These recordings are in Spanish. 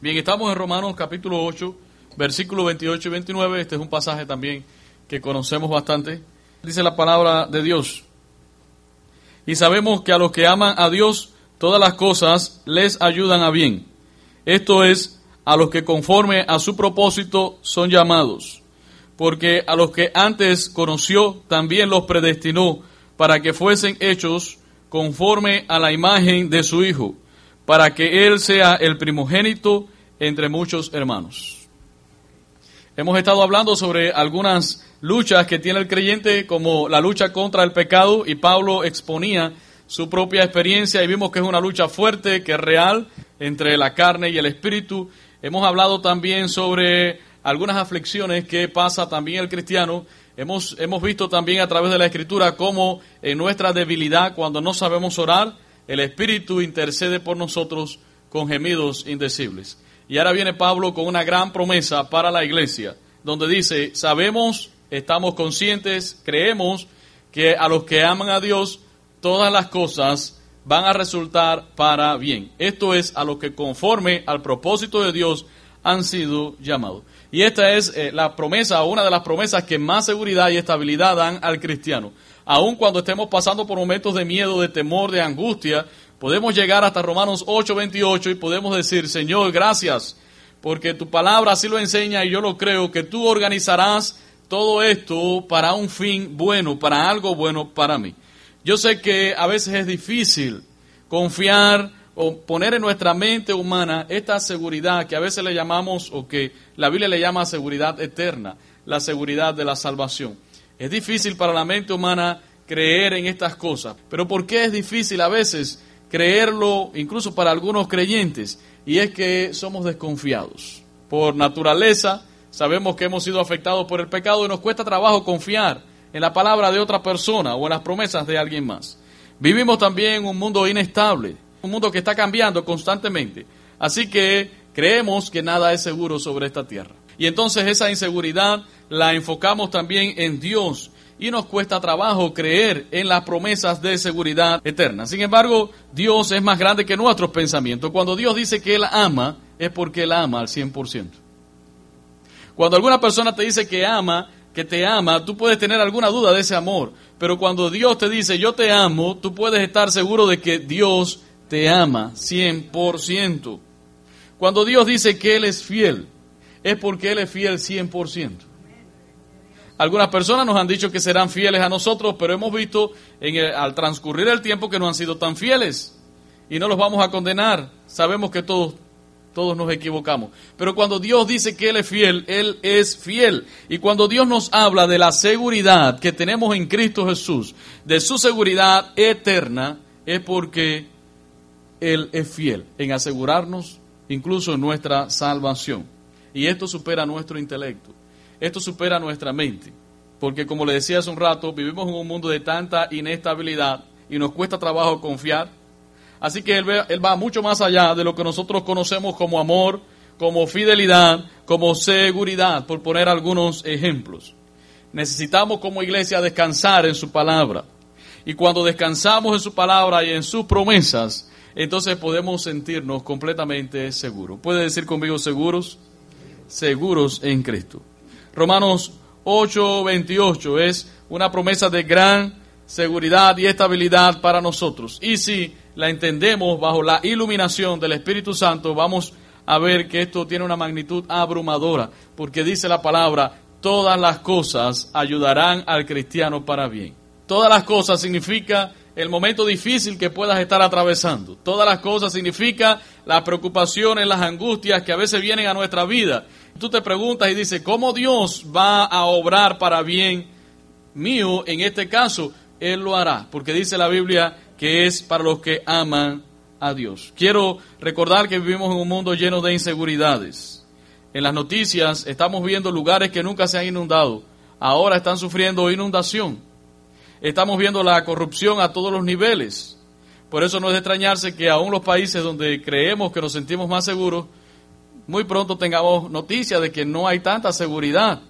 Bien, estamos en Romanos capítulo 8, versículos 28 y 29. Este es un pasaje también que conocemos bastante. Dice la palabra de Dios. Y sabemos que a los que aman a Dios, todas las cosas les ayudan a bien. Esto es, a los que conforme a su propósito son llamados. Porque a los que antes conoció, también los predestinó para que fuesen hechos conforme a la imagen de su Hijo para que Él sea el primogénito entre muchos hermanos. Hemos estado hablando sobre algunas luchas que tiene el creyente, como la lucha contra el pecado, y Pablo exponía su propia experiencia y vimos que es una lucha fuerte, que es real, entre la carne y el espíritu. Hemos hablado también sobre algunas aflicciones que pasa también el cristiano. Hemos, hemos visto también a través de la escritura cómo en nuestra debilidad, cuando no sabemos orar, el Espíritu intercede por nosotros con gemidos indecibles. Y ahora viene Pablo con una gran promesa para la iglesia, donde dice, sabemos, estamos conscientes, creemos que a los que aman a Dios, todas las cosas van a resultar para bien. Esto es a los que conforme al propósito de Dios han sido llamados. Y esta es eh, la promesa, una de las promesas que más seguridad y estabilidad dan al cristiano aun cuando estemos pasando por momentos de miedo, de temor, de angustia, podemos llegar hasta Romanos 8:28 y podemos decir, Señor, gracias, porque tu palabra así lo enseña y yo lo creo, que tú organizarás todo esto para un fin bueno, para algo bueno para mí. Yo sé que a veces es difícil confiar o poner en nuestra mente humana esta seguridad que a veces le llamamos o que la Biblia le llama seguridad eterna, la seguridad de la salvación. Es difícil para la mente humana creer en estas cosas. Pero ¿por qué es difícil a veces creerlo incluso para algunos creyentes? Y es que somos desconfiados. Por naturaleza sabemos que hemos sido afectados por el pecado y nos cuesta trabajo confiar en la palabra de otra persona o en las promesas de alguien más. Vivimos también en un mundo inestable, un mundo que está cambiando constantemente. Así que creemos que nada es seguro sobre esta tierra. Y entonces esa inseguridad la enfocamos también en Dios y nos cuesta trabajo creer en las promesas de seguridad eterna. Sin embargo, Dios es más grande que nuestros pensamientos. Cuando Dios dice que Él ama, es porque Él ama al 100%. Cuando alguna persona te dice que ama, que te ama, tú puedes tener alguna duda de ese amor. Pero cuando Dios te dice yo te amo, tú puedes estar seguro de que Dios te ama 100%. Cuando Dios dice que Él es fiel, es porque Él es fiel 100%. Algunas personas nos han dicho que serán fieles a nosotros, pero hemos visto en al transcurrir el tiempo que no han sido tan fieles. Y no los vamos a condenar. Sabemos que todos, todos nos equivocamos. Pero cuando Dios dice que Él es fiel, Él es fiel. Y cuando Dios nos habla de la seguridad que tenemos en Cristo Jesús, de su seguridad eterna, es porque Él es fiel en asegurarnos incluso nuestra salvación. Y esto supera nuestro intelecto. Esto supera nuestra mente. Porque como le decía hace un rato, vivimos en un mundo de tanta inestabilidad y nos cuesta trabajo confiar. Así que él, él va mucho más allá de lo que nosotros conocemos como amor, como fidelidad, como seguridad, por poner algunos ejemplos. Necesitamos como iglesia descansar en su palabra. Y cuando descansamos en su palabra y en sus promesas, entonces podemos sentirnos completamente seguros. ¿Puede decir conmigo seguros? Seguros en Cristo. Romanos 8:28 es una promesa de gran seguridad y estabilidad para nosotros. Y si la entendemos bajo la iluminación del Espíritu Santo, vamos a ver que esto tiene una magnitud abrumadora, porque dice la palabra, todas las cosas ayudarán al cristiano para bien. Todas las cosas significa el momento difícil que puedas estar atravesando. Todas las cosas significa las preocupaciones, las angustias que a veces vienen a nuestra vida tú te preguntas y dices, ¿cómo Dios va a obrar para bien mío? En este caso, Él lo hará, porque dice la Biblia que es para los que aman a Dios. Quiero recordar que vivimos en un mundo lleno de inseguridades. En las noticias estamos viendo lugares que nunca se han inundado, ahora están sufriendo inundación. Estamos viendo la corrupción a todos los niveles. Por eso no es de extrañarse que aún los países donde creemos que nos sentimos más seguros, muy pronto tengamos noticia de que no hay tanta seguridad.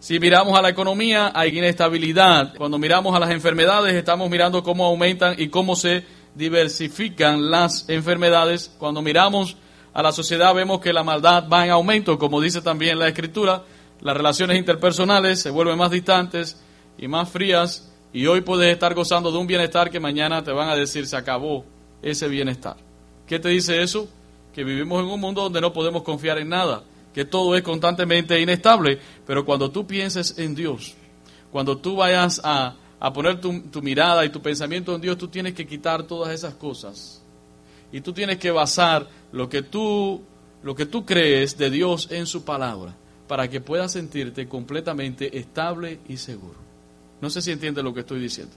Si miramos a la economía, hay inestabilidad. Cuando miramos a las enfermedades, estamos mirando cómo aumentan y cómo se diversifican las enfermedades. Cuando miramos a la sociedad vemos que la maldad va en aumento, como dice también la Escritura, las relaciones interpersonales se vuelven más distantes y más frías y hoy puedes estar gozando de un bienestar que mañana te van a decir se acabó ese bienestar. ¿Qué te dice eso? Que vivimos en un mundo donde no podemos confiar en nada, que todo es constantemente inestable, pero cuando tú pienses en Dios, cuando tú vayas a, poner tu, tu mirada y tu pensamiento en Dios, tú tienes que quitar todas esas cosas y tú tienes que basar lo que tú, lo que tú crees de Dios en su palabra para que puedas sentirte completamente estable y seguro. No sé si entiendes lo que estoy diciendo.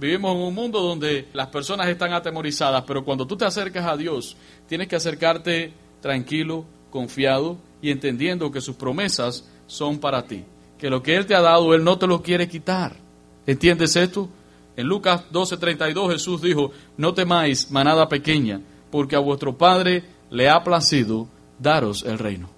Vivimos en un mundo donde las personas están atemorizadas, pero cuando tú te acercas a Dios, tienes que acercarte tranquilo, confiado y entendiendo que sus promesas son para ti. Que lo que Él te ha dado, Él no te lo quiere quitar. ¿Entiendes esto? En Lucas 12:32 Jesús dijo, no temáis, manada pequeña, porque a vuestro Padre le ha placido daros el reino.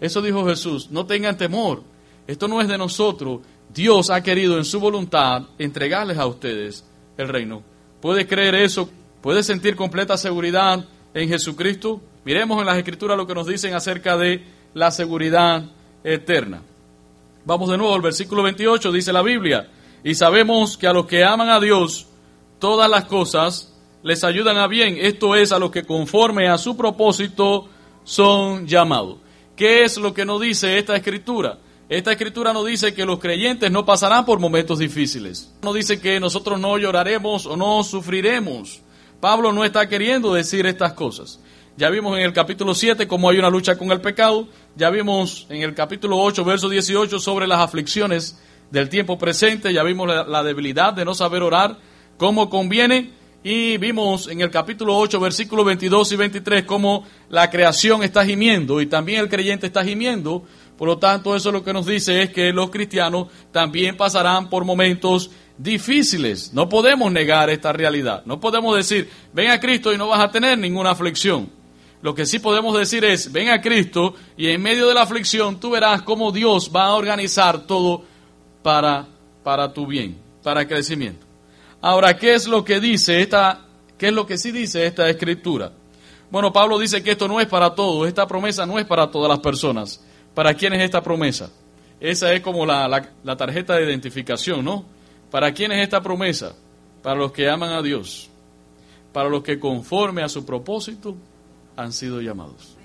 Eso dijo Jesús, no tengan temor, esto no es de nosotros, Dios ha querido en su voluntad entregarles a ustedes el reino. ¿Puede creer eso? ¿Puede sentir completa seguridad en Jesucristo? Miremos en las escrituras lo que nos dicen acerca de la seguridad eterna. Vamos de nuevo al versículo 28, dice la Biblia, y sabemos que a los que aman a Dios, todas las cosas les ayudan a bien, esto es a los que conforme a su propósito son llamados. ¿Qué es lo que nos dice esta escritura? Esta escritura nos dice que los creyentes no pasarán por momentos difíciles. No dice que nosotros no lloraremos o no sufriremos. Pablo no está queriendo decir estas cosas. Ya vimos en el capítulo 7 cómo hay una lucha con el pecado. Ya vimos en el capítulo 8, verso 18, sobre las aflicciones del tiempo presente. Ya vimos la, la debilidad de no saber orar como conviene. Y vimos en el capítulo 8, versículos 22 y 23, cómo la creación está gimiendo y también el creyente está gimiendo por lo tanto, eso lo que nos dice es que los cristianos también pasarán por momentos difíciles. No podemos negar esta realidad. No podemos decir, ven a Cristo y no vas a tener ninguna aflicción. Lo que sí podemos decir es, ven a Cristo y en medio de la aflicción tú verás cómo Dios va a organizar todo para, para tu bien, para crecimiento. Ahora, ¿qué es lo que dice esta, qué es lo que sí dice esta escritura? Bueno, Pablo dice que esto no es para todos, esta promesa no es para todas las personas. ¿Para quién es esta promesa? Esa es como la, tarjeta de identificación, ¿no? ¿Para quién es esta promesa? Para los que aman a Dios, para los que conforme a su propósito han sido llamados.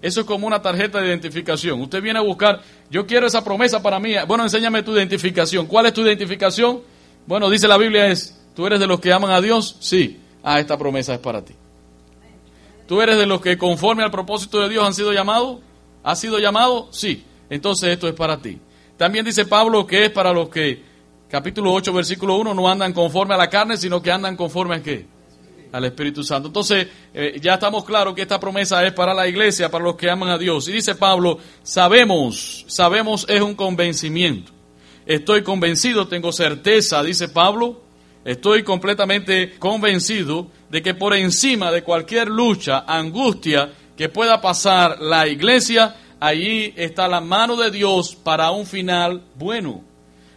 Eso es como una tarjeta de identificación. Usted viene a buscar, yo quiero esa promesa para mí. Bueno, enséñame tu identificación. ¿Cuál es tu identificación? Bueno, dice la Biblia es, ¿tú eres de los que aman a Dios? Sí. Ah, esta promesa es para ti. ¿Tú eres de los que conforme al propósito de Dios han sido llamados? ¿Has sido llamado? Sí. Entonces esto es para ti. También dice Pablo que es para los que, capítulo 8, versículo 1, no andan conforme a la carne, sino que andan conforme a qué? Al Espíritu Santo. Entonces, eh, ya estamos claros que esta promesa es para la iglesia, para los que aman a Dios. Y dice Pablo, sabemos, sabemos es un convencimiento. Estoy convencido, tengo certeza, dice Pablo, estoy completamente convencido de que por encima de cualquier lucha, angustia que pueda pasar la iglesia, allí está la mano de Dios para un final bueno.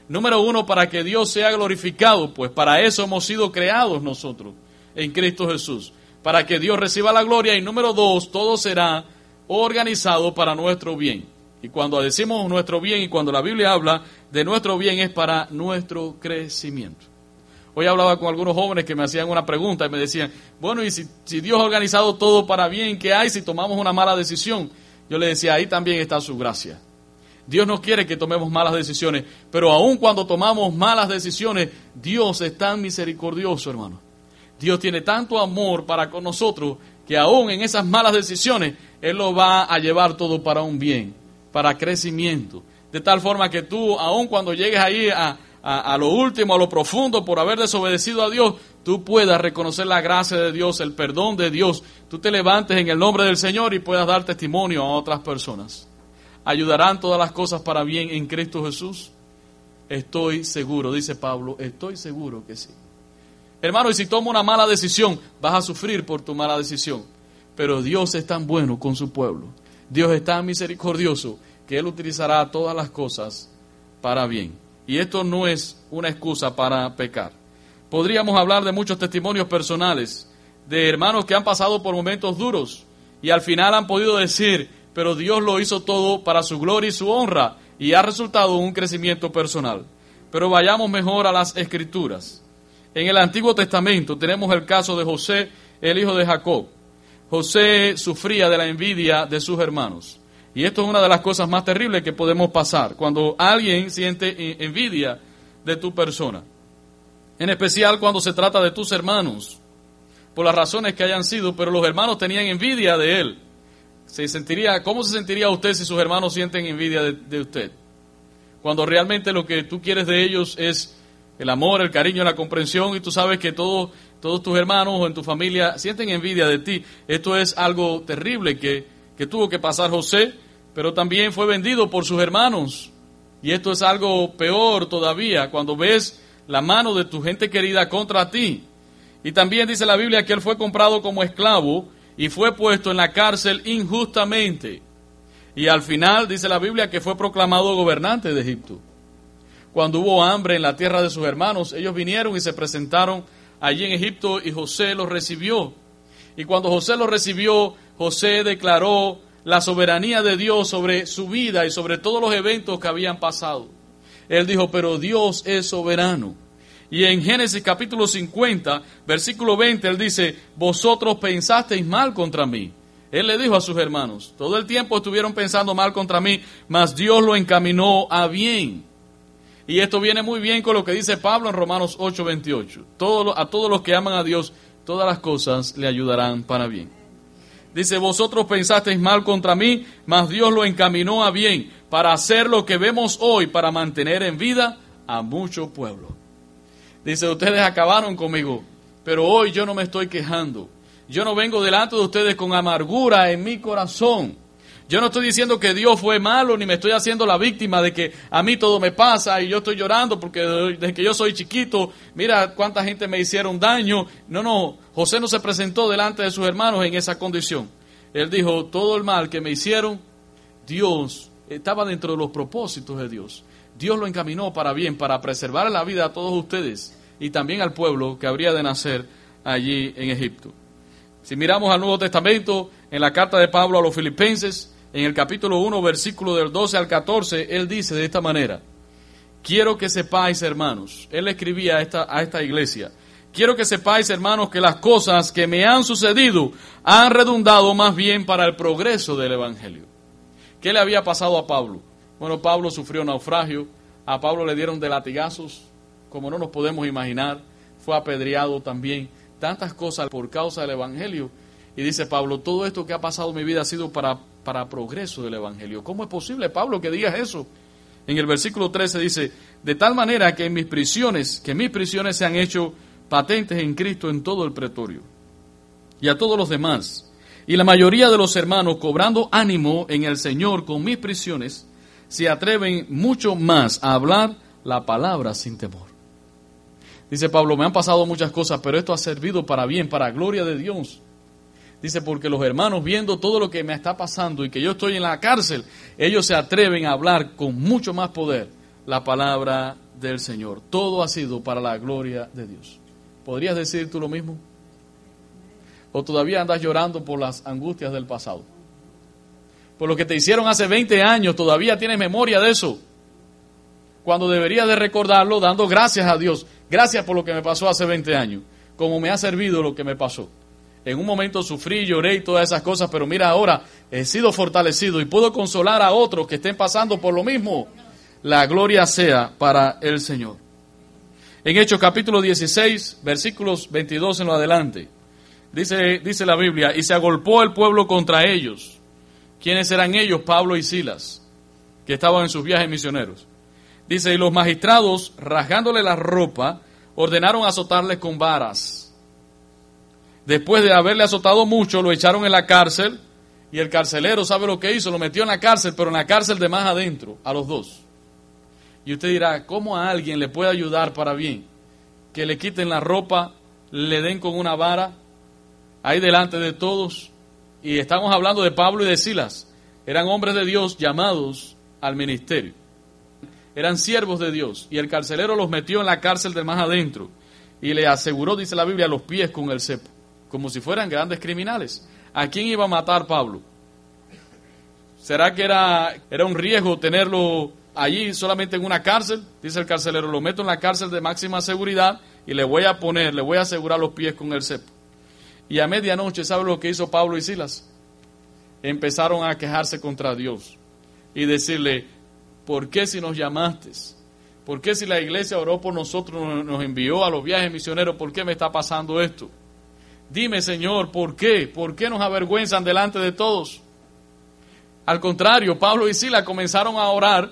Número uno, para que Dios sea glorificado, pues para eso hemos sido creados nosotros en Cristo Jesús, para que Dios reciba la gloria. Y número dos, todo será organizado para nuestro bien. Y cuando decimos nuestro bien y cuando la Biblia habla de nuestro bien es para nuestro crecimiento. Hoy hablaba con algunos jóvenes que me hacían una pregunta y me decían, bueno, y si, Dios ha organizado todo para bien, ¿qué hay si tomamos una mala decisión? Yo le decía, ahí también está su gracia. Dios no quiere que tomemos malas decisiones, pero aun cuando tomamos malas decisiones, Dios es tan misericordioso, hermano. Dios tiene tanto amor para con nosotros que aún en esas malas decisiones, Él lo va a llevar todo para un bien, para crecimiento. De tal forma que tú, aun cuando llegues ahí a, a, lo último, a lo profundo, por haber desobedecido a Dios, tú puedas reconocer la gracia de Dios, el perdón de Dios, tú te levantes en el nombre del Señor y puedas dar testimonio a otras personas. ¿Ayudarán todas las cosas para bien en Cristo Jesús? Estoy seguro, dice Pablo, estoy seguro que sí. Hermano, y si tomo una mala decisión, vas a sufrir por tu mala decisión. Pero Dios es tan bueno con su pueblo. Dios es tan misericordioso que Él utilizará todas las cosas para bien. Y esto no es una excusa para pecar. Podríamos hablar de muchos testimonios personales, de hermanos que han pasado por momentos duros y al final han podido decir, pero Dios lo hizo todo para su gloria y su honra y ha resultado un crecimiento personal. Pero vayamos mejor a las escrituras. En el Antiguo Testamento tenemos el caso de José, el hijo de Jacob. José sufría de la envidia de sus hermanos. Y esto es una de las cosas más terribles que podemos pasar, cuando alguien siente envidia de tu persona. En especial cuando se trata de tus hermanos, por las razones que hayan sido, pero los hermanos tenían envidia de él. Se sentiría, ¿Cómo se sentiría usted si sus hermanos sienten envidia de, usted? Cuando realmente lo que tú quieres de ellos es el amor, el cariño, la comprensión, y tú sabes que todos todos tus hermanos o en tu familia sienten envidia de ti. Esto es algo terrible que, que tuvo que pasar José, pero también fue vendido por sus hermanos. Y esto es algo peor todavía, cuando ves la mano de tu gente querida contra ti. Y también dice la Biblia que él fue comprado como esclavo y fue puesto en la cárcel injustamente. Y al final dice la Biblia que fue proclamado gobernante de Egipto. Cuando hubo hambre en la tierra de sus hermanos, ellos vinieron y se presentaron allí en Egipto y José los recibió. Y cuando José los recibió, José declaró la soberanía de Dios sobre su vida y sobre todos los eventos que habían pasado. Él dijo, pero Dios es soberano. Y en Génesis capítulo 50, versículo 20, él dice, vosotros pensasteis mal contra mí. Él le dijo a sus hermanos, todo el tiempo estuvieron pensando mal contra mí, mas Dios lo encaminó a bien. Y esto viene muy bien con lo que dice Pablo en Romanos 8, 28. a todos los que aman a Dios, todas las cosas le ayudarán para bien. Dice, vosotros pensasteis mal contra mí, mas Dios lo encaminó a bien para hacer lo que vemos hoy, para mantener en vida a mucho pueblo. Dice, ustedes acabaron conmigo, pero hoy yo no me estoy quejando. Yo no vengo delante de ustedes con amargura en mi corazón. Yo no estoy diciendo que Dios fue malo, ni me estoy haciendo la víctima de que a mí todo me pasa y yo estoy llorando porque desde que yo soy chiquito, mira cuánta gente me hicieron daño. No, no, José no se presentó delante de sus hermanos en esa condición. Él dijo, todo el mal que me hicieron, Dios estaba dentro de los propósitos de Dios. Dios lo encaminó para bien, para preservar la vida a todos ustedes y también al pueblo que habría de nacer allí en Egipto. Si miramos al Nuevo Testamento, en la carta de Pablo a los filipenses, en el capítulo 1, versículo del 12 al 14, él dice de esta manera, quiero que sepáis, hermanos, él escribía a esta, a esta iglesia, quiero que sepáis, hermanos, que las cosas que me han sucedido han redundado más bien para el progreso del Evangelio. ¿Qué le había pasado a Pablo? Bueno, Pablo sufrió naufragio, a Pablo le dieron de latigazos, como no nos podemos imaginar, fue apedreado también, tantas cosas por causa del Evangelio. Y dice Pablo, todo esto que ha pasado en mi vida ha sido para, para progreso del Evangelio. ¿Cómo es posible, Pablo, que digas eso? En el versículo 13 dice, de tal manera que mis prisiones, que mis prisiones se han hecho patentes en Cristo en todo el pretorio y a todos los demás. Y la mayoría de los hermanos, cobrando ánimo en el Señor con mis prisiones, se atreven mucho más a hablar la palabra sin temor. Dice Pablo, me han pasado muchas cosas, pero esto ha servido para bien, para gloria de Dios. Dice, porque los hermanos viendo todo lo que me está pasando y que yo estoy en la cárcel, ellos se atreven a hablar con mucho más poder la palabra del Señor. Todo ha sido para la gloria de Dios. ¿Podrías decir tú lo mismo? ¿O todavía andas llorando por las angustias del pasado? por lo que te hicieron hace 20 años, todavía tienes memoria de eso. Cuando deberías de recordarlo dando gracias a Dios. Gracias por lo que me pasó hace 20 años. Como me ha servido lo que me pasó. En un momento sufrí, lloré y todas esas cosas, pero mira ahora, he sido fortalecido y puedo consolar a otros que estén pasando por lo mismo. La gloria sea para el Señor. En Hechos capítulo 16, versículos 22 en lo adelante, dice, dice la Biblia, y se agolpó el pueblo contra ellos ¿Quiénes eran ellos? Pablo y Silas, que estaban en sus viajes misioneros. Dice, y los magistrados, rasgándole la ropa, ordenaron azotarle con varas. Después de haberle azotado mucho, lo echaron en la cárcel y el carcelero, ¿sabe lo que hizo? Lo metió en la cárcel, pero en la cárcel de más adentro, a los dos. Y usted dirá, ¿cómo a alguien le puede ayudar para bien? Que le quiten la ropa, le den con una vara, ahí delante de todos, y estamos hablando de Pablo y de Silas. Eran hombres de Dios llamados al ministerio. Eran siervos de Dios. Y el carcelero los metió en la cárcel de más adentro. Y le aseguró, dice la Biblia, los pies con el cepo. Como si fueran grandes criminales. ¿A quién iba a matar Pablo? ¿Será que era, era un riesgo tenerlo allí solamente en una cárcel? Dice el carcelero, lo meto en la cárcel de máxima seguridad y le voy a poner, le voy a asegurar los pies con el cepo. Y a medianoche, ¿sabe lo que hizo Pablo y Silas? Empezaron a quejarse contra Dios y decirle, ¿por qué si nos llamaste? ¿Por qué si la iglesia oró por nosotros, nos envió a los viajes misioneros, por qué me está pasando esto? Dime, Señor, ¿por qué? ¿Por qué nos avergüenzan delante de todos? Al contrario, Pablo y Sila comenzaron a orar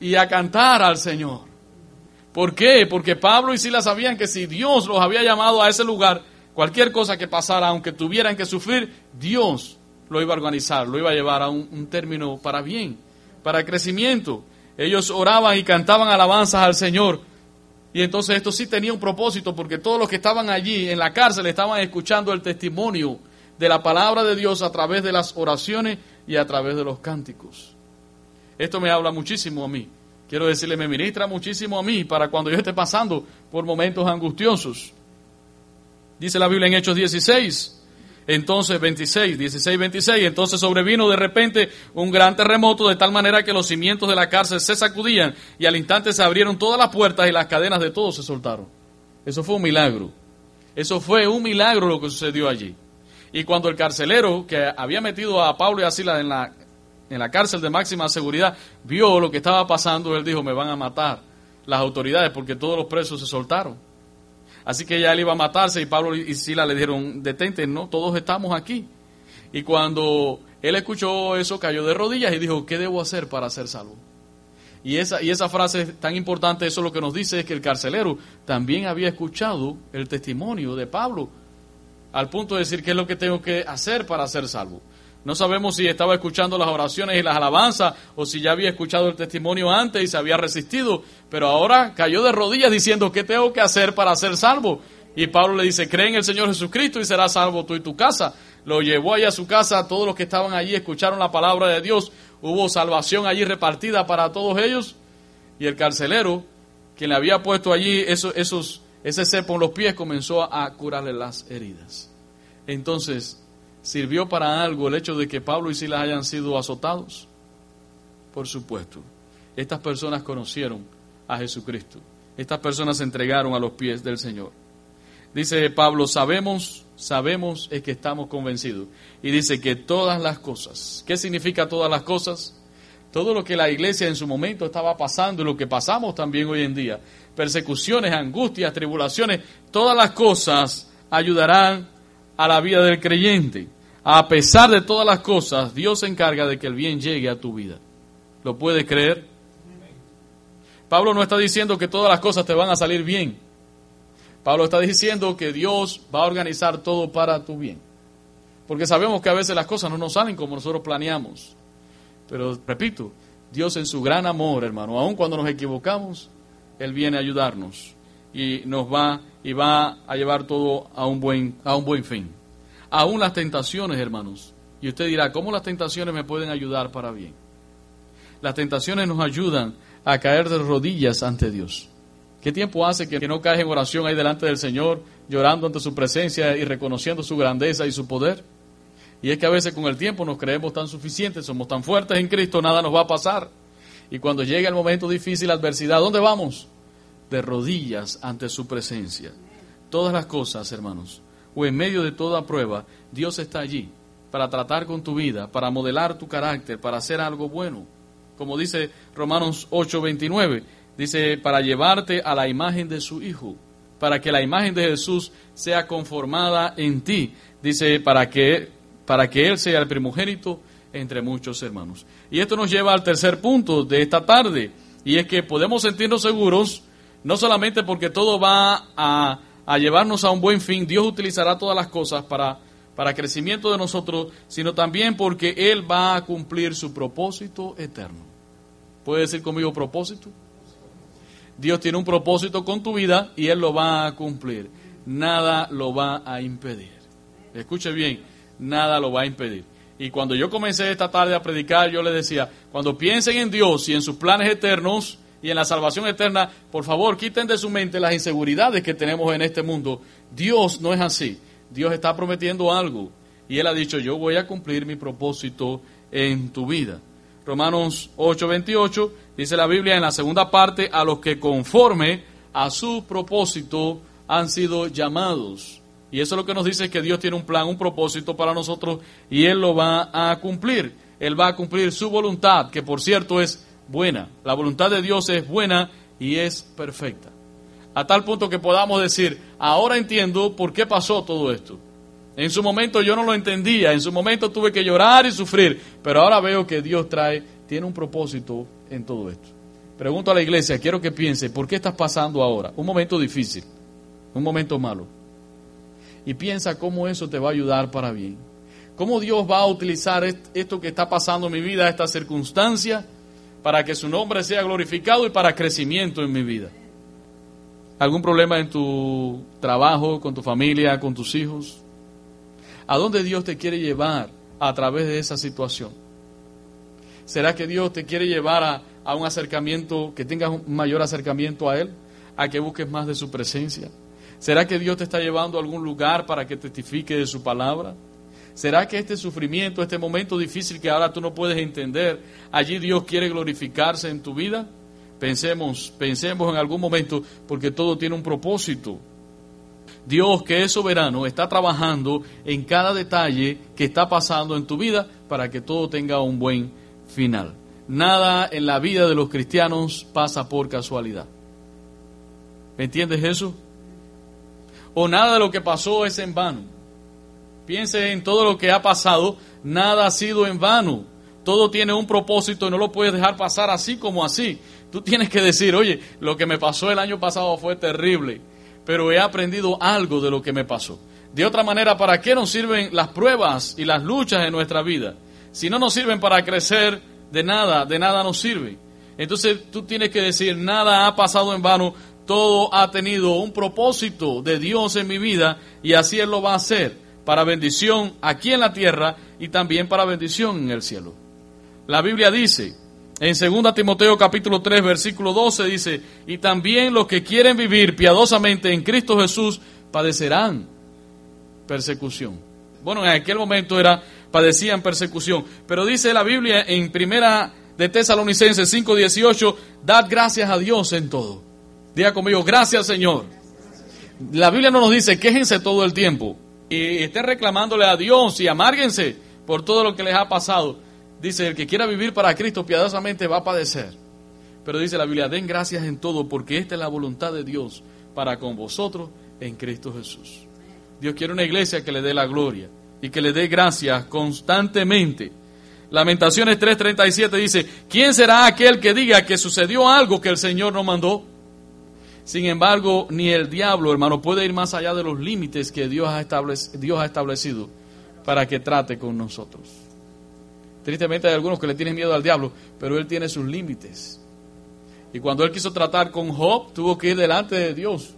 y a cantar al Señor. ¿Por qué? Porque Pablo y Sila sabían que si Dios los había llamado a ese lugar, cualquier cosa que pasara, aunque tuvieran que sufrir, Dios lo iba a organizar, lo iba a llevar a un, un término para bien, para crecimiento. Ellos oraban y cantaban alabanzas al Señor y entonces esto sí tenía un propósito porque todos los que estaban allí en la cárcel estaban escuchando el testimonio de la palabra de Dios a través de las oraciones y a través de los cánticos. Esto me habla muchísimo a mí. Quiero decirle, me ministra muchísimo a mí para cuando yo esté pasando por momentos angustiosos. Dice la Biblia en Hechos 16, entonces 26, 16, 26, entonces sobrevino de repente un gran terremoto de tal manera que los cimientos de la cárcel se sacudían y al instante se abrieron todas las puertas y las cadenas de todos se soltaron. Eso fue un milagro. Eso fue un milagro lo que sucedió allí. Y cuando el carcelero que había metido a Pablo y a Silas en la, en la cárcel de máxima seguridad vio lo que estaba pasando, él dijo, me van a matar las autoridades porque todos los presos se soltaron. Así que ya él iba a matarse y Pablo y Sila le dijeron, detente, no, todos estamos aquí. Y cuando él escuchó eso, cayó de rodillas y dijo, ¿qué debo hacer para ser salvo? Y esa, y esa frase tan importante, eso lo que nos dice es que el carcelero también había escuchado el testimonio de Pablo, al punto de decir, ¿qué es lo que tengo que hacer para ser salvo? No sabemos si estaba escuchando las oraciones y las alabanzas o si ya había escuchado el testimonio antes y se había resistido, pero ahora cayó de rodillas diciendo, ¿qué tengo que hacer para ser salvo? Y Pablo le dice, cree en el Señor Jesucristo y serás salvo tú y tu casa. Lo llevó allá a su casa, todos los que estaban allí escucharon la palabra de Dios, hubo salvación allí repartida para todos ellos. Y el carcelero, quien le había puesto allí esos, ese cepo en los pies, comenzó a curarle las heridas. Entonces, ¿Sirvió para algo el hecho de que Pablo y Silas hayan sido azotados? Por supuesto. Estas personas conocieron a Jesucristo. Estas personas se entregaron a los pies del Señor. Dice Pablo, sabemos, sabemos es que estamos convencidos. Y dice que todas las cosas, ¿qué significa todas las cosas? Todo lo que la iglesia en su momento estaba pasando y lo que pasamos también hoy en día, persecuciones, angustias, tribulaciones, todas las cosas ayudarán a la vida del creyente. A pesar de todas las cosas, Dios se encarga de que el bien llegue a tu vida. ¿Lo puedes creer? Pablo no está diciendo que todas las cosas te van a salir bien. Pablo está diciendo que Dios va a organizar todo para tu bien. Porque sabemos que a veces las cosas no nos salen como nosotros planeamos. Pero repito, Dios en su gran amor, hermano, aun cuando nos equivocamos, Él viene a ayudarnos y nos va y va a llevar todo a un buen, a un buen fin aún las tentaciones, hermanos. Y usted dirá, ¿cómo las tentaciones me pueden ayudar para bien? Las tentaciones nos ayudan a caer de rodillas ante Dios. ¿Qué tiempo hace que no caes en oración ahí delante del Señor, llorando ante su presencia y reconociendo su grandeza y su poder? Y es que a veces con el tiempo nos creemos tan suficientes, somos tan fuertes en Cristo, nada nos va a pasar. Y cuando llega el momento difícil, la adversidad, ¿dónde vamos? De rodillas ante su presencia. Todas las cosas, hermanos, o en medio de toda prueba, Dios está allí para tratar con tu vida, para modelar tu carácter, para hacer algo bueno. Como dice Romanos 8:29, dice, para llevarte a la imagen de su Hijo, para que la imagen de Jesús sea conformada en ti. Dice, para que, para que Él sea el primogénito entre muchos hermanos. Y esto nos lleva al tercer punto de esta tarde, y es que podemos sentirnos seguros, no solamente porque todo va a llevarnos a un buen fin, Dios utilizará todas las cosas para, para crecimiento de nosotros, sino también porque Él va a cumplir su propósito eterno. ¿Puede decir conmigo propósito? Dios tiene un propósito con tu vida y Él lo va a cumplir. Nada lo va a impedir. Escuche bien, nada lo va a impedir. Y cuando yo comencé esta tarde a predicar, yo le decía, cuando piensen en Dios y en sus planes eternos, y en la salvación eterna, por favor, quiten de su mente las inseguridades que tenemos en este mundo. Dios no es así. Dios está prometiendo algo. y Él ha dicho, yo voy a cumplir mi propósito en tu vida. Romanos 8:28 dice la Biblia en la segunda parte, a los que conforme a su propósito han sido llamados. Y eso lo que nos dice que Dios tiene un plan, un propósito para nosotros y Él lo va a cumplir. Él va a cumplir su voluntad, que por cierto es buena. La voluntad de Dios es buena y es perfecta. A tal punto que podamos decir, ahora entiendo por qué pasó todo esto. En su momento yo no lo entendía, en su momento tuve que llorar y sufrir, pero ahora veo que Dios trae, tiene un propósito en todo esto. Pregunto a la iglesia, quiero que piense, ¿por qué estás pasando ahora? Un momento difícil, un momento malo. Y piensa cómo eso te va a ayudar para bien. Cómo Dios va a utilizar esto que está pasando en mi vida, esta circunstancia, para que su nombre sea glorificado y para crecimiento en mi vida. ¿Algún problema en tu trabajo, con tu familia, con tus hijos? ¿A dónde Dios te quiere llevar a través de esa situación? ¿Será que Dios te quiere llevar a, un acercamiento, que tengas un mayor acercamiento a Él? ¿A que busques más de su presencia? ¿Será que Dios te está llevando a algún lugar para que testifique de su palabra? ¿Será que este sufrimiento, este momento difícil que ahora tú no puedes entender, allí Dios quiere glorificarse en tu vida? Pensemos, pensemos en algún momento, porque todo tiene un propósito. Dios que es soberano está trabajando en cada detalle que está pasando en tu vida para que todo tenga un buen final. Nada en la vida de los cristianos pasa por casualidad. ¿Me entiendes eso? O nada de lo que pasó es en vano. Piense en todo lo que ha pasado, nada ha sido en vano. Todo tiene un propósito y no lo puedes dejar pasar así como así. Tú tienes que decir, oye, lo que me pasó el año pasado fue terrible pero he aprendido algo de lo que me pasó. De otra manera, ¿para qué nos sirven las pruebas y las luchas en nuestra vida? Si no nos sirven para crecer, de nada, de nada nos sirve. Entonces tú tienes que decir, nada ha pasado en vano, todo ha tenido un propósito de Dios en mi vida y así Él lo va a hacer, para bendición aquí en la tierra y también para bendición en el cielo. La Biblia dice, en 2 Timoteo capítulo 3 versículo 12 dice, y también los que quieren vivir piadosamente en Cristo Jesús padecerán persecución. Bueno, en aquel momento era padecían persecución, pero dice la Biblia en primera de Tesalonicenses 5:18, dad gracias a Dios en todo. Diga conmigo, gracias Señor. La Biblia no nos dice quéjense todo el tiempo y estén reclamándole a Dios y amárguense por todo lo que les ha pasado. Dice, el que quiera vivir para Cristo piadosamente va a padecer. Pero dice la Biblia, den gracias en todo porque esta es la voluntad de Dios para con vosotros en Cristo Jesús. Dios quiere una iglesia que le dé la gloria y que le dé gracias constantemente. Lamentaciones 3:37 dice, ¿quién será aquel que diga que sucedió algo que el Señor no mandó? Sin embargo, ni el diablo, hermano, puede ir más allá de los límites que Dios ha, Dios ha establecido para que trate con nosotros. Tristemente hay algunos que le tienen miedo al diablo, pero él tiene sus límites. Y cuando él quiso tratar con Job, tuvo que ir delante de Dios.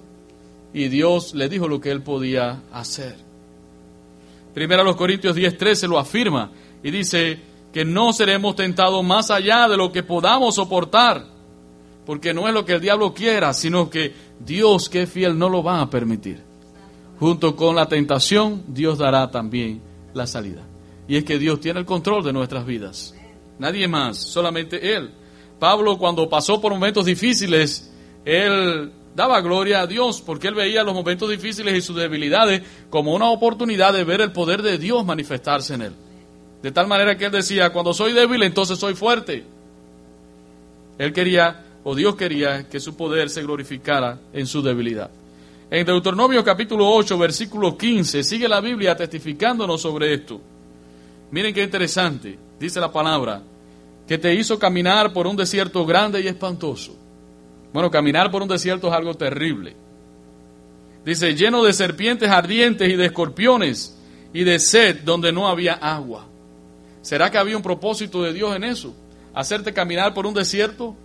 Y Dios le dijo lo que él podía hacer. Primero a los Corintios 10:13 lo afirma y dice que no seremos tentados más allá de lo que podamos soportar, porque no es lo que el diablo quiera, sino que Dios que es fiel no lo va a permitir. Junto con la tentación, Dios dará también la salida. Y es que Dios tiene el control de nuestras vidas. Nadie más, solamente Él. Pablo cuando pasó por momentos difíciles, él daba gloria a Dios porque él veía los momentos difíciles y sus debilidades como una oportunidad de ver el poder de Dios manifestarse en él. De tal manera que él decía, cuando soy débil, entonces soy fuerte. Él quería, o Dios quería, que su poder se glorificara en su debilidad. En Deuteronomio capítulo 8, versículo 15, sigue la Biblia testificándonos sobre esto. Miren qué interesante, dice la palabra, que te hizo caminar por un desierto grande y espantoso. Bueno, caminar por un desierto es algo terrible. Dice, lleno de serpientes ardientes y de escorpiones y de sed donde no había agua. ¿Será que había un propósito de Dios en eso? Hacerte caminar por un desierto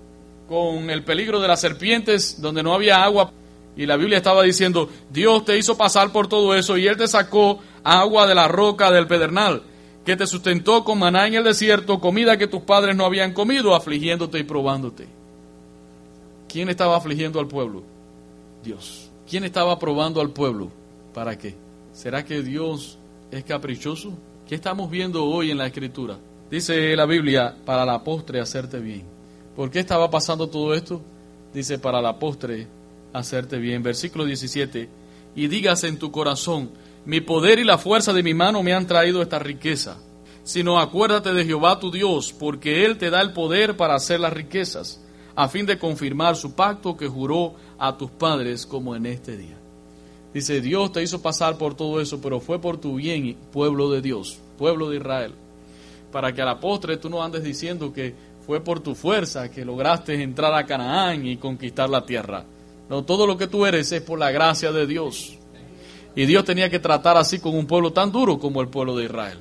con el peligro de las serpientes donde no había agua. Y la Biblia estaba diciendo, Dios te hizo pasar por todo eso y Él te sacó agua de la roca del pedernal que te sustentó con maná en el desierto, comida que tus padres no habían comido, afligiéndote y probándote. ¿Quién estaba afligiendo al pueblo? Dios. ¿Quién estaba probando al pueblo? ¿Para qué? ¿Será que Dios es caprichoso? ¿Qué estamos viendo hoy en la Escritura? Dice la Biblia, para la postre hacerte bien. ¿Por qué estaba pasando todo esto? Dice, para la postre hacerte bien. Versículo 17, y digas en tu corazón, mi poder y la fuerza de mi mano me han traído esta riqueza. Sino acuérdate de Jehová tu Dios, porque Él te da el poder para hacer las riquezas, a fin de confirmar su pacto que juró a tus padres como en este día. Dice, Dios te hizo pasar por todo eso, pero fue por tu bien, pueblo de Dios, pueblo de Israel. Para que a la postre tú no andes diciendo que fue por tu fuerza que lograste entrar a Canaán y conquistar la tierra. No, todo lo que tú eres es por la gracia de Dios. Y Dios tenía que tratar así con un pueblo tan duro como el pueblo de Israel.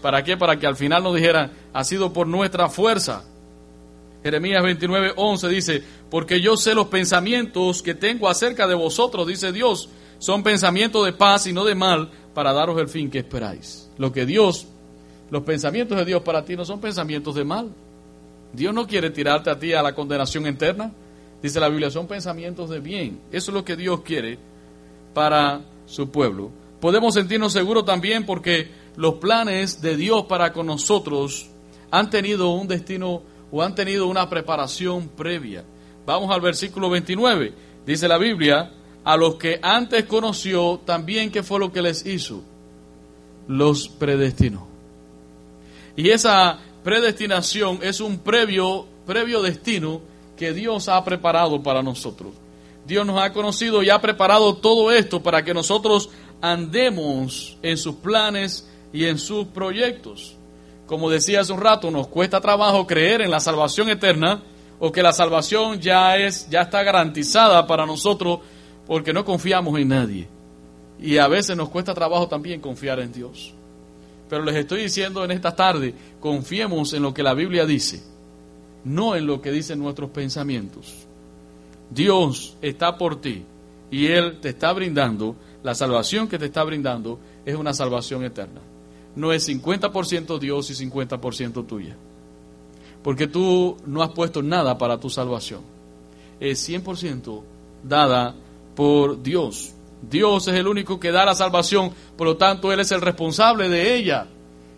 ¿Para qué? Para que al final nos dijeran, ha sido por nuestra fuerza. Jeremías 29, 11 dice, porque yo sé los pensamientos que tengo acerca de vosotros, dice Dios, son pensamientos de paz y no de mal, para daros el fin que esperáis. Lo que Dios, los pensamientos de Dios para ti no son pensamientos de mal. Dios no quiere tirarte a ti a la condenación eterna. Dice la Biblia, son pensamientos de bien. Eso es lo que Dios quiere para su pueblo. Podemos sentirnos seguros también porque los planes de Dios para con nosotros han tenido un destino o han tenido una preparación previa. Vamos al versículo 29. Dice la Biblia, a los que antes conoció, también qué fue lo que les hizo. Los predestinó. Y esa predestinación es un previo, previo destino que Dios ha preparado para nosotros. Dios nos ha conocido y ha preparado todo esto para que nosotros andemos en sus planes y en sus proyectos. Como decía hace un rato, nos cuesta trabajo creer en la salvación eterna o que la salvación ya es ya está garantizada para nosotros porque no confiamos en nadie. Y a veces nos cuesta trabajo también confiar en Dios. Pero les estoy diciendo en esta tarde, confiemos en lo que la Biblia dice, no en lo que dicen nuestros pensamientos. Dios está por ti y Él te está brindando, la salvación que te está brindando es una salvación eterna. No es 50% Dios y 50% tuya. Porque tú no has puesto nada para tu salvación. Es 100% dada por Dios. Dios es el único que da la salvación, por lo tanto Él es el responsable de ella.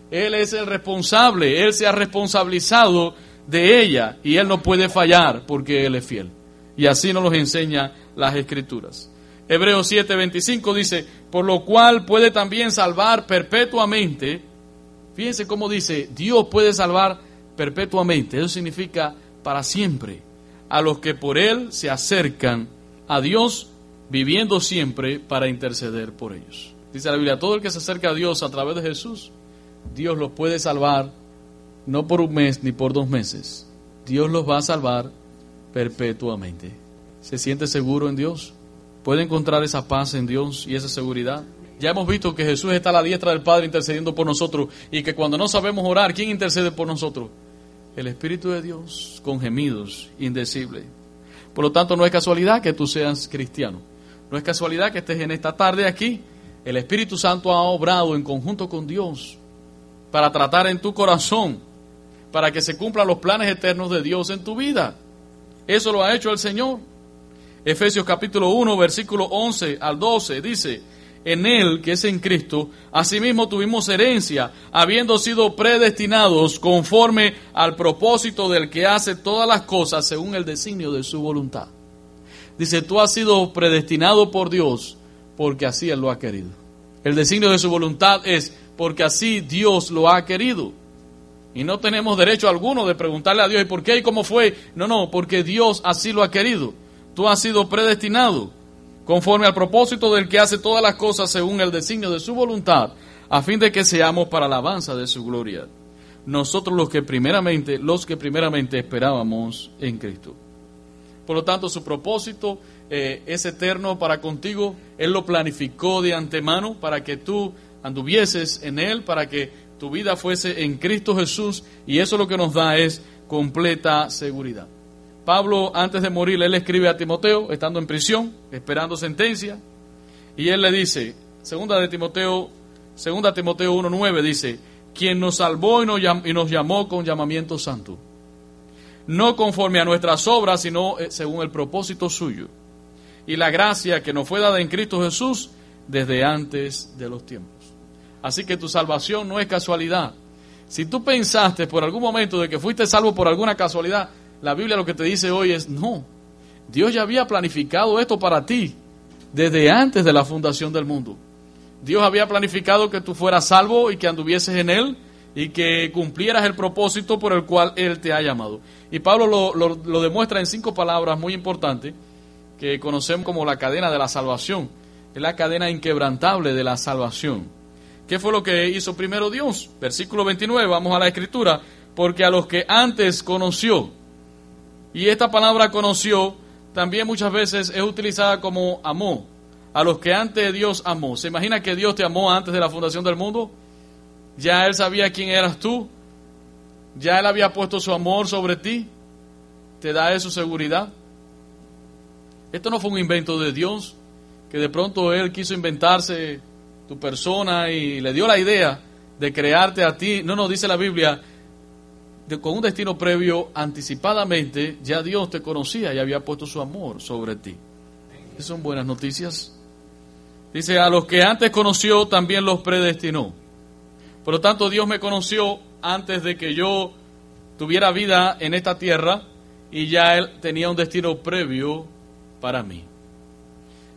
Él es el responsable, Él se ha responsabilizado de ella y Él no puede fallar porque Él es fiel. Y así nos lo enseña las Escrituras. Hebreos 7:25 dice, por lo cual puede también salvar perpetuamente. Fíjense cómo dice, Dios puede salvar perpetuamente. Eso significa para siempre. A los que por Él se acercan a Dios, viviendo siempre para interceder por ellos. Dice la Biblia, todo el que se acerca a Dios a través de Jesús, Dios los puede salvar no por un mes ni por dos meses. Dios los va a salvar perpetuamente. ¿Se siente seguro en Dios? ¿Puede encontrar esa paz en Dios y esa seguridad? Ya hemos visto que Jesús está a la diestra del Padre intercediendo por nosotros y que cuando no sabemos orar, ¿quién intercede por nosotros? El Espíritu de Dios con gemidos indecibles. Por lo tanto, no es casualidad que tú seas cristiano. No es casualidad que estés en esta tarde aquí. El Espíritu Santo ha obrado en conjunto con Dios para tratar en tu corazón, para que se cumplan los planes eternos de Dios en tu vida. Eso lo ha hecho el Señor. Efesios capítulo 1, versículo 11 al 12 dice, en Él, que es en Cristo, asimismo tuvimos herencia, habiendo sido predestinados conforme al propósito del que hace todas las cosas según el designio de su voluntad. Dice, tú has sido predestinado por Dios porque así Él lo ha querido. El designio de su voluntad es porque así Dios lo ha querido. Y no tenemos derecho alguno de preguntarle a Dios, ¿y por qué y cómo fue? No, no, porque Dios así lo ha querido. Tú has sido predestinado conforme al propósito del que hace todas las cosas según el designio de su voluntad, a fin de que seamos para la alabanza de su gloria. Nosotros los que primeramente, los que primeramente esperábamos en Cristo. Por lo tanto, su propósito eh, es eterno para contigo. Él lo planificó de antemano para que tú anduvieses en Él, para que tu vida fuese en Cristo Jesús y eso lo que nos da es completa seguridad. Pablo, antes de morir, él escribe a Timoteo, estando en prisión, esperando sentencia, y él le dice, segunda de Timoteo, segunda Timoteo 1.9 dice, quien nos salvó y nos, y nos llamó con llamamiento santo, no conforme a nuestras obras, sino eh, según el propósito suyo, y la gracia que nos fue dada en Cristo Jesús desde antes de los tiempos. Así que tu salvación no es casualidad. Si tú pensaste por algún momento de que fuiste salvo por alguna casualidad, la Biblia lo que te dice hoy es no. Dios ya había planificado esto para ti desde antes de la fundación del mundo. Dios había planificado que tú fueras salvo y que anduvieses en Él y que cumplieras el propósito por el cual Él te ha llamado. Y Pablo lo, lo, demuestra en cinco palabras muy importantes que conocemos como la cadena de la salvación. Es la cadena inquebrantable de la salvación. ¿Qué fue lo que hizo primero Dios? Versículo 29, vamos a la escritura. Porque a los que antes conoció, y esta palabra conoció también muchas veces es utilizada como amó. A los que antes Dios amó. ¿Se imagina que Dios te amó antes de la fundación del mundo? Ya Él sabía quién eras tú. Ya Él había puesto su amor sobre ti. ¿Te da eso seguridad? Esto no fue un invento de Dios, que de pronto Él quiso inventarse tu persona y le dio la idea de crearte a ti. No, no, dice la Biblia, con un destino previo, anticipadamente, ya Dios te conocía y había puesto su amor sobre ti. Esas son buenas noticias. Dice, a los que antes conoció, también los predestinó. Por lo tanto, Dios me conoció antes de que yo tuviera vida en esta tierra y ya Él tenía un destino previo para mí.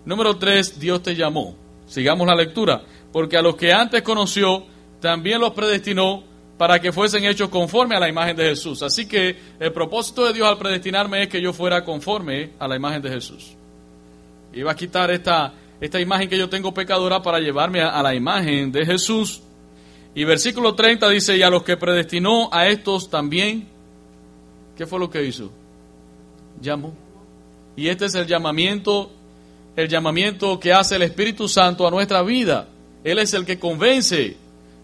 Número tres, Dios te llamó. Sigamos la lectura. Porque a los que antes conoció, también los predestinó para que fuesen hechos conforme a la imagen de Jesús. Así que el propósito de Dios al predestinarme es que yo fuera conforme a la imagen de Jesús. Iba a quitar esta, esta imagen que yo tengo pecadora para llevarme a, a la imagen de Jesús. Y versículo 30 dice, y a los que predestinó a estos también, ¿qué fue lo que hizo? Llamó. Y este es el llamamiento, el llamamiento que hace el Espíritu Santo a nuestra vida. Él es el que convence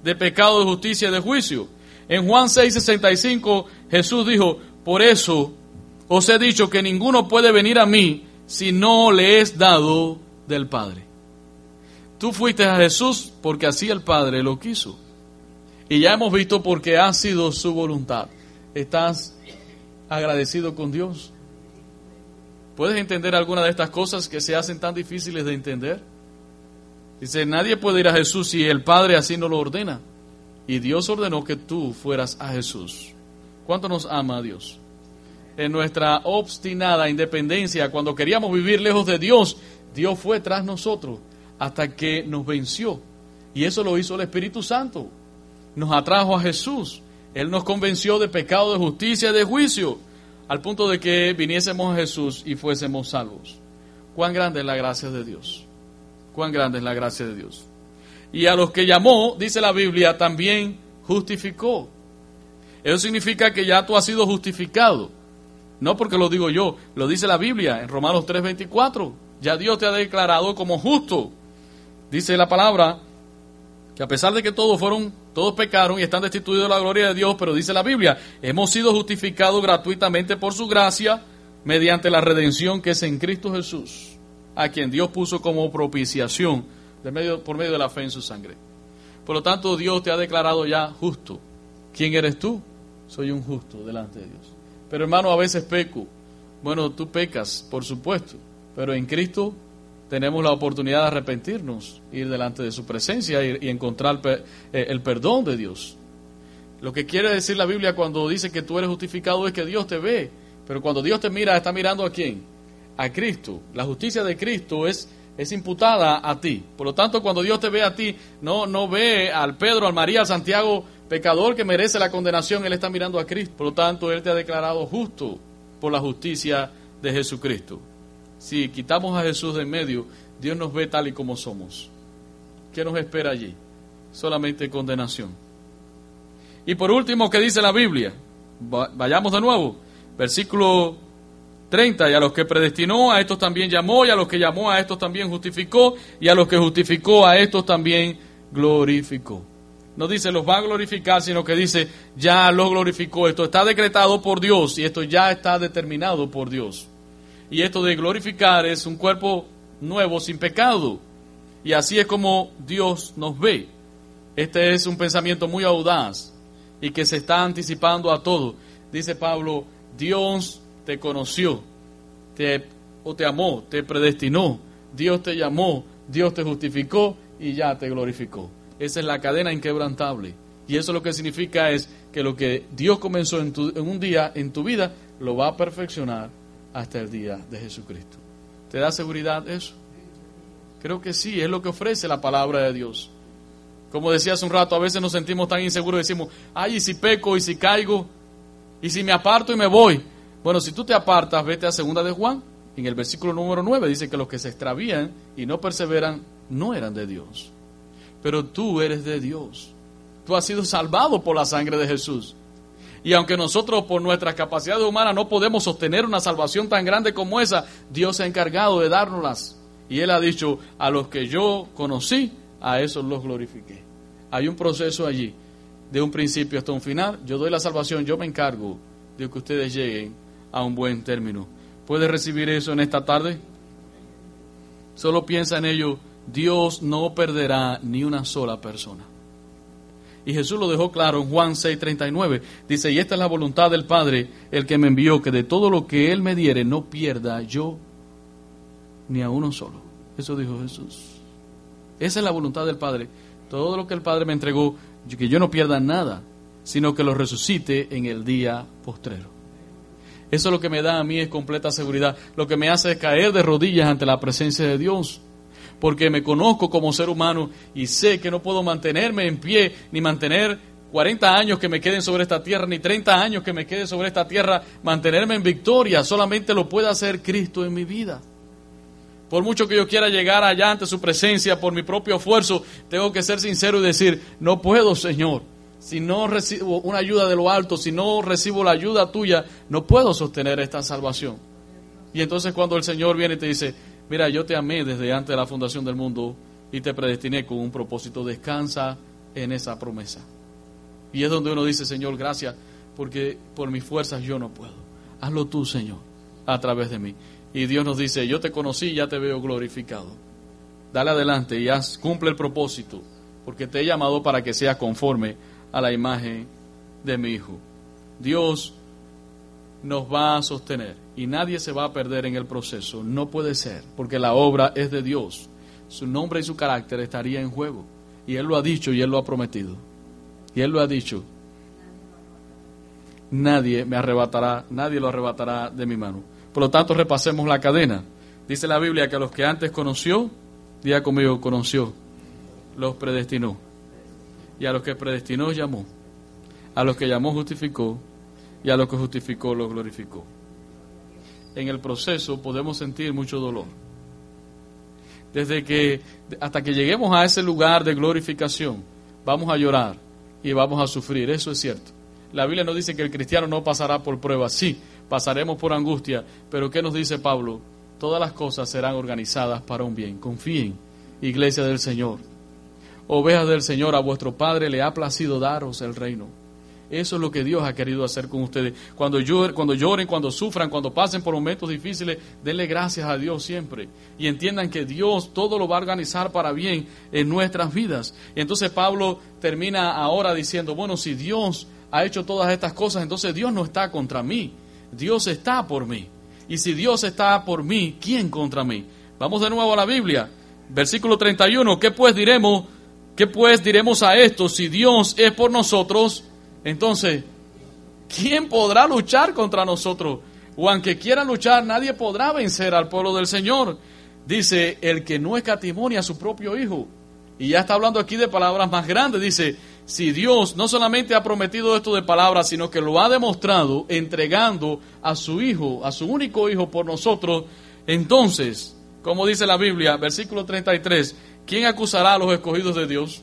de pecado, de justicia y de juicio. En Juan 6:65 Jesús dijo, por eso os he dicho que ninguno puede venir a mí si no le es dado del Padre. Tú fuiste a Jesús porque así el Padre lo quiso. Y ya hemos visto porque ha sido su voluntad. ¿Estás agradecido con Dios? ¿Puedes entender alguna de estas cosas que se hacen tan difíciles de entender? Dice, nadie puede ir a Jesús si el Padre así no lo ordena. Y Dios ordenó que tú fueras a Jesús. ¿Cuánto nos ama Dios? En nuestra obstinada independencia, cuando queríamos vivir lejos de Dios, Dios fue tras nosotros hasta que nos venció. Y eso lo hizo el Espíritu Santo. Nos atrajo a Jesús. Él nos convenció de pecado, de justicia, de juicio, al punto de que viniésemos a Jesús y fuésemos salvos. Cuán grande es la gracia de Dios. Cuán grande es la gracia de Dios. Y a los que llamó, dice la Biblia, también justificó. Eso significa que ya tú has sido justificado. No porque lo digo yo, lo dice la Biblia en Romanos 3:24. Ya Dios te ha declarado como justo. Dice la palabra que a pesar de que todos fueron, todos pecaron y están destituidos de la gloria de Dios, pero dice la Biblia, hemos sido justificados gratuitamente por su gracia mediante la redención que es en Cristo Jesús a quien Dios puso como propiciación de medio, por medio de la fe en su sangre. Por lo tanto, Dios te ha declarado ya justo. ¿Quién eres tú? Soy un justo delante de Dios. Pero hermano, a veces peco. Bueno, tú pecas, por supuesto, pero en Cristo tenemos la oportunidad de arrepentirnos, ir delante de su presencia y, encontrar eh, el perdón de Dios. Lo que quiere decir la Biblia cuando dice que tú eres justificado es que Dios te ve, pero cuando Dios te mira, está mirando a quién? a Cristo. La justicia de Cristo es, es imputada a ti. Por lo tanto, cuando Dios te ve a ti, no, no ve al Pedro, al María, al Santiago, pecador que merece la condenación, Él está mirando a Cristo. Por lo tanto, Él te ha declarado justo por la justicia de Jesucristo. Si quitamos a Jesús de en medio, Dios nos ve tal y como somos. ¿Qué nos espera allí? Solamente condenación. Y por último, ¿qué dice la Biblia? Vayamos de nuevo. Versículo 30, y a los que predestinó, a estos también llamó, y a los que llamó, a estos también justificó, y a los que justificó, a estos también glorificó. No dice los va a glorificar, sino que dice ya lo glorificó. Esto está decretado por Dios y esto ya está determinado por Dios. Y esto de glorificar es un cuerpo nuevo, sin pecado. Y así es como Dios nos ve. Este es un pensamiento muy audaz y que se está anticipando a todo. Dice Pablo, Dios te conoció, te, o te amó, te predestinó, Dios te llamó, Dios te justificó y ya te glorificó. Esa es la cadena inquebrantable. Y eso lo que significa es que lo que Dios comenzó en, en un día en tu vida, lo va a perfeccionar hasta el día de Jesucristo. ¿Te da seguridad eso? Creo que sí, es lo que ofrece la palabra de Dios. Como decía hace un rato, a veces nos sentimos tan inseguros, decimos, ay, y si peco, y si caigo, y si me aparto y me voy. Bueno, si tú te apartas, vete a segunda de Juan, en el versículo número 9 dice que los que se extravían y no perseveran no eran de Dios. Pero tú eres de Dios. Tú has sido salvado por la sangre de Jesús. Y aunque nosotros por nuestras capacidades humanas no podemos sostener una salvación tan grande como esa, Dios se ha encargado de dárnoslas. Y Él ha dicho, a los que yo conocí, a esos los glorifiqué. Hay un proceso allí, de un principio hasta un final. Yo doy la salvación, yo me encargo de que ustedes lleguen a un buen término. ¿Puede recibir eso en esta tarde? Solo piensa en ello, Dios no perderá ni una sola persona. Y Jesús lo dejó claro en Juan 6:39. Dice, y esta es la voluntad del Padre, el que me envió, que de todo lo que Él me diere no pierda yo ni a uno solo. Eso dijo Jesús. Esa es la voluntad del Padre. Todo lo que el Padre me entregó, que yo no pierda nada, sino que lo resucite en el día postrero. Eso es lo que me da a mí es completa seguridad. Lo que me hace es caer de rodillas ante la presencia de Dios porque me conozco como ser humano y sé que no puedo mantenerme en pie ni mantener 40 años que me queden sobre esta tierra, ni 30 años que me quede sobre esta tierra, mantenerme en victoria, solamente lo puede hacer Cristo en mi vida. Por mucho que yo quiera llegar allá ante su presencia por mi propio esfuerzo, tengo que ser sincero y decir, no puedo, Señor. Si no recibo una ayuda de lo alto, si no recibo la ayuda tuya, no puedo sostener esta salvación. Y entonces cuando el Señor viene y te dice, Mira, yo te amé desde antes de la fundación del mundo y te predestiné con un propósito. Descansa en esa promesa. Y es donde uno dice, Señor, gracias, porque por mis fuerzas yo no puedo. Hazlo tú, Señor, a través de mí. Y Dios nos dice, yo te conocí ya te veo glorificado. Dale adelante y haz, cumple el propósito, porque te he llamado para que seas conforme a la imagen de mi Hijo. Dios nos va a sostener y nadie se va a perder en el proceso. No puede ser, porque la obra es de Dios. Su nombre y su carácter estaría en juego. Y Él lo ha dicho y Él lo ha prometido. Y Él lo ha dicho. Nadie me arrebatará, nadie lo arrebatará de mi mano. Por lo tanto, repasemos la cadena. Dice la Biblia que a los que antes conoció, día conmigo, conoció, los predestinó. Y a los que predestinó, llamó. A los que llamó, justificó y a lo que justificó lo glorificó. En el proceso podemos sentir mucho dolor. Desde que hasta que lleguemos a ese lugar de glorificación, vamos a llorar y vamos a sufrir, eso es cierto. La Biblia nos dice que el cristiano no pasará por pruebas, sí, pasaremos por angustia, pero ¿qué nos dice Pablo? Todas las cosas serán organizadas para un bien. Confíen, iglesia del Señor. Ovejas del Señor, a vuestro Padre le ha placido daros el reino eso es lo que Dios ha querido hacer con ustedes. Cuando lloren, cuando, lloren, cuando sufran, cuando pasen por momentos difíciles, denle gracias a Dios siempre. Y entiendan que Dios todo lo va a organizar para bien en nuestras vidas. Y entonces Pablo termina ahora diciendo, bueno, si Dios ha hecho todas estas cosas, entonces Dios no está contra mí. Dios está por mí. Y si Dios está por mí, ¿quién contra mí? Vamos de nuevo a la Biblia. Versículo 31. ¿Qué pues diremos? ¿Qué pues diremos a esto? Si Dios es por nosotros, entonces, ¿quién podrá luchar contra nosotros? O aunque quiera luchar, nadie podrá vencer al pueblo del Señor. Dice, el que no escatimonia a su propio Hijo. Y ya está hablando aquí de palabras más grandes. Dice, si Dios no solamente ha prometido esto de palabras, sino que lo ha demostrado entregando a su Hijo, a su único Hijo por nosotros, entonces, como dice la Biblia, versículo 33, ¿quién acusará a los escogidos de Dios?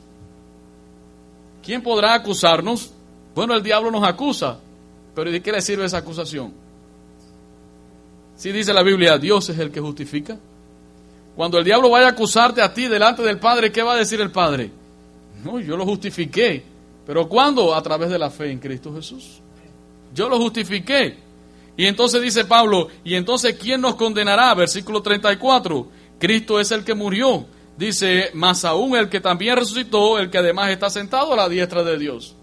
¿Quién podrá acusarnos? Bueno, el diablo nos acusa, pero ¿de qué le sirve esa acusación? Si dice la Biblia, Dios es el que justifica. Cuando el diablo vaya a acusarte a ti delante del Padre, ¿qué va a decir el Padre? No, yo lo justifiqué. ¿Pero cuándo? A través de la fe en Cristo Jesús. Yo lo justifiqué. Y entonces dice Pablo, ¿y entonces quién nos condenará? Versículo 34. Cristo es el que murió. Dice, más aún el que también resucitó, el que además está sentado a la diestra de Dios.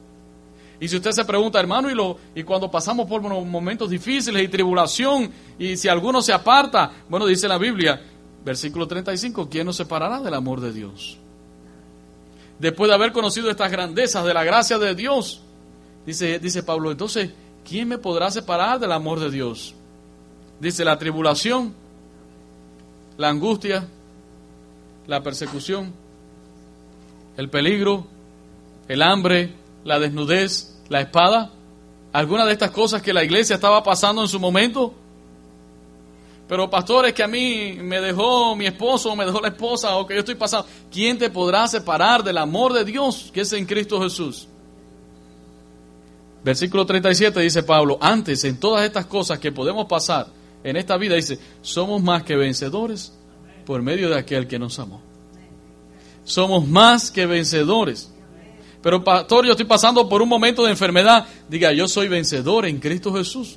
Y si usted se pregunta, hermano, y, lo, y cuando pasamos por momentos difíciles y tribulación, y si alguno se aparta, bueno, dice la Biblia, versículo 35, ¿quién nos separará del amor de Dios? después de haber conocido estas grandezas de la gracia de Dios, dice, dice Pablo, entonces, ¿quién me podrá separar del amor de Dios? Dice la tribulación, la angustia, la persecución, el peligro, el hambre, la desnudez, la espada. Alguna de estas cosas que la iglesia estaba pasando en su momento. Pero pastores que a mí me dejó mi esposo o me dejó la esposa o que yo estoy pasando. ¿Quién te podrá separar del amor de Dios que es en Cristo Jesús? Versículo 37 dice Pablo, antes en todas estas cosas que podemos pasar en esta vida, dice, somos más que vencedores por medio de aquel que nos amó. Somos más que vencedores. Pero pastor, yo estoy pasando por un momento de enfermedad. Diga, yo soy vencedor en Cristo Jesús.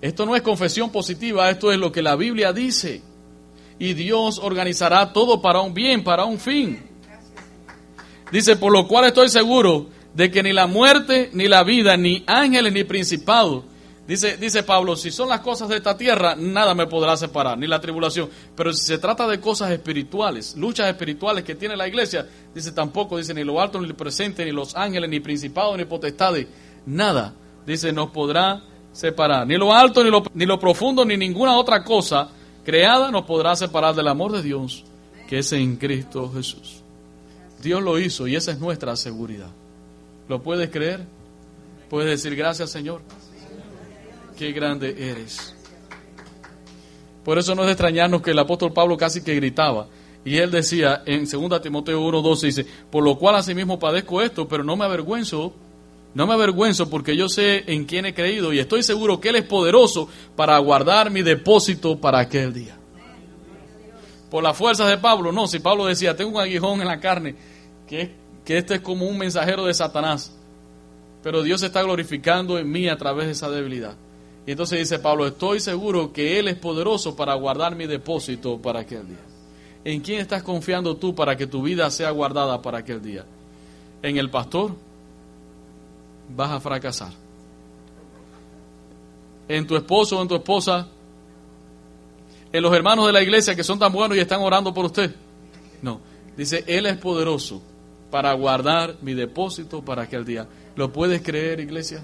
Esto no es confesión positiva, esto es lo que la Biblia dice. Y Dios organizará todo para un bien, para un fin. Dice, por lo cual estoy seguro de que ni la muerte, ni la vida, ni ángeles, ni principados, Dice, dice Pablo, si son las cosas de esta tierra, nada me podrá separar, ni la tribulación. Pero si se trata de cosas espirituales, luchas espirituales que tiene la iglesia, dice tampoco, dice ni lo alto, ni lo presente, ni los ángeles, ni principados, ni potestades, nada, dice, nos podrá separar. Ni lo alto, ni lo, ni lo profundo, ni ninguna otra cosa creada nos podrá separar del amor de Dios, que es en Cristo Jesús. Dios lo hizo y esa es nuestra seguridad. ¿Lo puedes creer? ¿Puedes decir gracias, Señor? Qué grande eres. Por eso no es de extrañarnos que el apóstol Pablo casi que gritaba. Y él decía en 2 Timoteo 1.12, dice, por lo cual asimismo padezco esto, pero no me avergüenzo, no me avergüenzo porque yo sé en quién he creído y estoy seguro que Él es poderoso para guardar mi depósito para aquel día. Por las fuerzas de Pablo, no, si Pablo decía, tengo un aguijón en la carne, que, que este es como un mensajero de Satanás, pero Dios está glorificando en mí a través de esa debilidad. Y entonces dice Pablo, estoy seguro que Él es poderoso para guardar mi depósito para aquel día. ¿En quién estás confiando tú para que tu vida sea guardada para aquel día? ¿En el pastor? Vas a fracasar. ¿En tu esposo o en tu esposa? ¿En los hermanos de la iglesia que son tan buenos y están orando por usted? No. Dice, Él es poderoso para guardar mi depósito para aquel día. ¿Lo puedes creer, iglesia?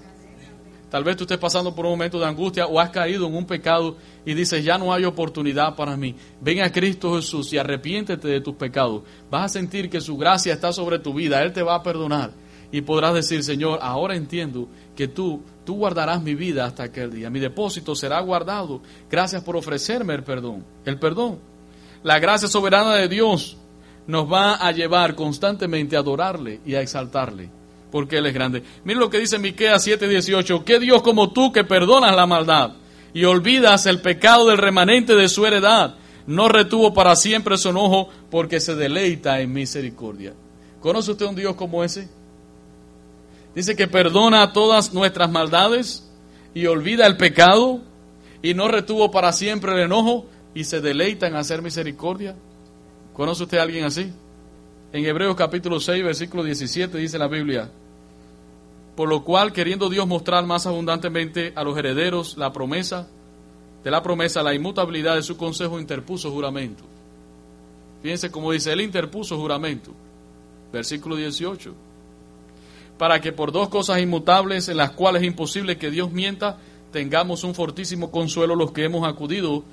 Tal vez tú estés pasando por un momento de angustia o has caído en un pecado y dices, ya no hay oportunidad para mí. Ven a Cristo Jesús y arrepiéntete de tus pecados. Vas a sentir que su gracia está sobre tu vida. Él te va a perdonar. Y podrás decir, Señor, ahora entiendo que tú, tú guardarás mi vida hasta aquel día. Mi depósito será guardado. Gracias por ofrecerme el perdón. El perdón. La gracia soberana de Dios nos va a llevar constantemente a adorarle y a exaltarle porque Él es grande. Miren lo que dice Miqueas 7:18, ¿qué Dios como tú que perdonas la maldad y olvidas el pecado del remanente de su heredad? No retuvo para siempre su enojo porque se deleita en misericordia. ¿Conoce usted un Dios como ese? Dice que perdona todas nuestras maldades y olvida el pecado y no retuvo para siempre el enojo y se deleita en hacer misericordia. ¿Conoce usted a alguien así? En Hebreos capítulo 6, versículo 17 dice la Biblia, por lo cual, queriendo Dios mostrar más abundantemente a los herederos la promesa, de la promesa, la inmutabilidad de su consejo, interpuso juramento. Fíjense cómo dice, él interpuso juramento. Versículo 18. Para que por dos cosas inmutables en las cuales es imposible que Dios mienta, tengamos un fortísimo consuelo los que hemos acudido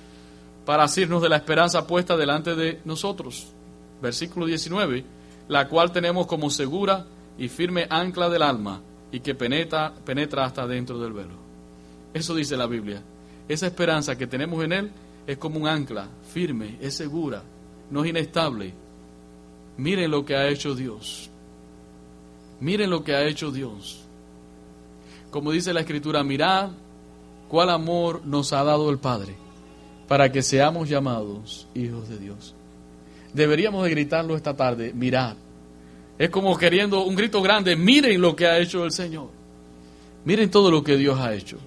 para asirnos de la esperanza puesta delante de nosotros. Versículo 19. La cual tenemos como segura y firme ancla del alma y que penetra, penetra hasta dentro del velo. Eso dice la Biblia. Esa esperanza que tenemos en Él es como un ancla, firme, es segura, no es inestable. Miren lo que ha hecho Dios. Miren lo que ha hecho Dios. Como dice la Escritura, mirad cuál amor nos ha dado el Padre para que seamos llamados hijos de Dios. Deberíamos de gritarlo esta tarde, mirad es como queriendo un grito grande, miren lo que ha hecho el Señor. Miren todo lo que Dios ha hecho.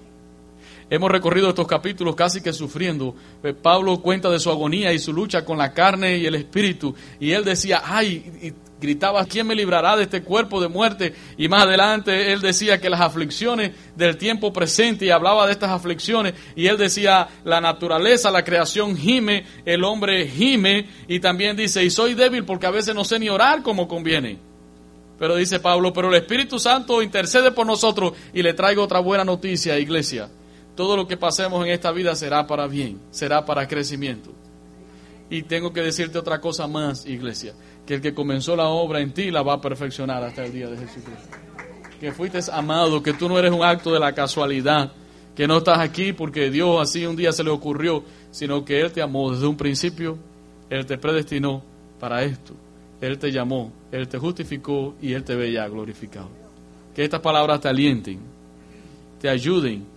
Hemos recorrido estos capítulos casi que sufriendo. Eh, Pablo cuenta de su agonía y su lucha con la carne y el espíritu. Y él decía, ay, y gritaba, ¿quién me librará de este cuerpo de muerte? Y más adelante él decía que las aflicciones del tiempo presente, y hablaba de estas aflicciones, y él decía, la naturaleza, la creación gime, el hombre gime, y también dice, y soy débil porque a veces no sé ni orar como conviene. Pero dice Pablo, pero el Espíritu Santo intercede por nosotros y le traigo otra buena noticia, iglesia. Todo lo que pasemos en esta vida será para bien, será para crecimiento. Y tengo que decirte otra cosa más, iglesia, que el que comenzó la obra en ti la va a perfeccionar hasta el día de Jesucristo. Que fuiste amado, que tú no eres un acto de la casualidad, que no estás aquí porque Dios así un día se le ocurrió, sino que Él te amó desde un principio, Él te predestinó para esto. Él te llamó, Él te justificó y Él te ve ya glorificado. Que estas palabras te alienten, te ayuden.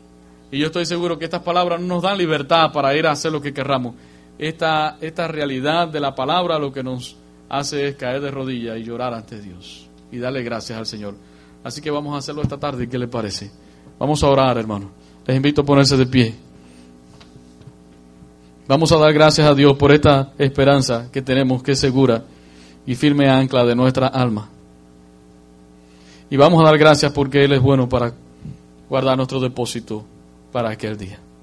Y yo estoy seguro que estas palabras no nos dan libertad para ir a hacer lo que querramos. Esta, esta realidad de la palabra lo que nos hace es caer de rodillas y llorar ante Dios y darle gracias al Señor. Así que vamos a hacerlo esta tarde. ¿Qué le parece? Vamos a orar, hermano. Les invito a ponerse de pie. Vamos a dar gracias a Dios por esta esperanza que tenemos, que es segura y firme ancla de nuestra alma. Y vamos a dar gracias porque Él es bueno para guardar nuestro depósito para aquel día.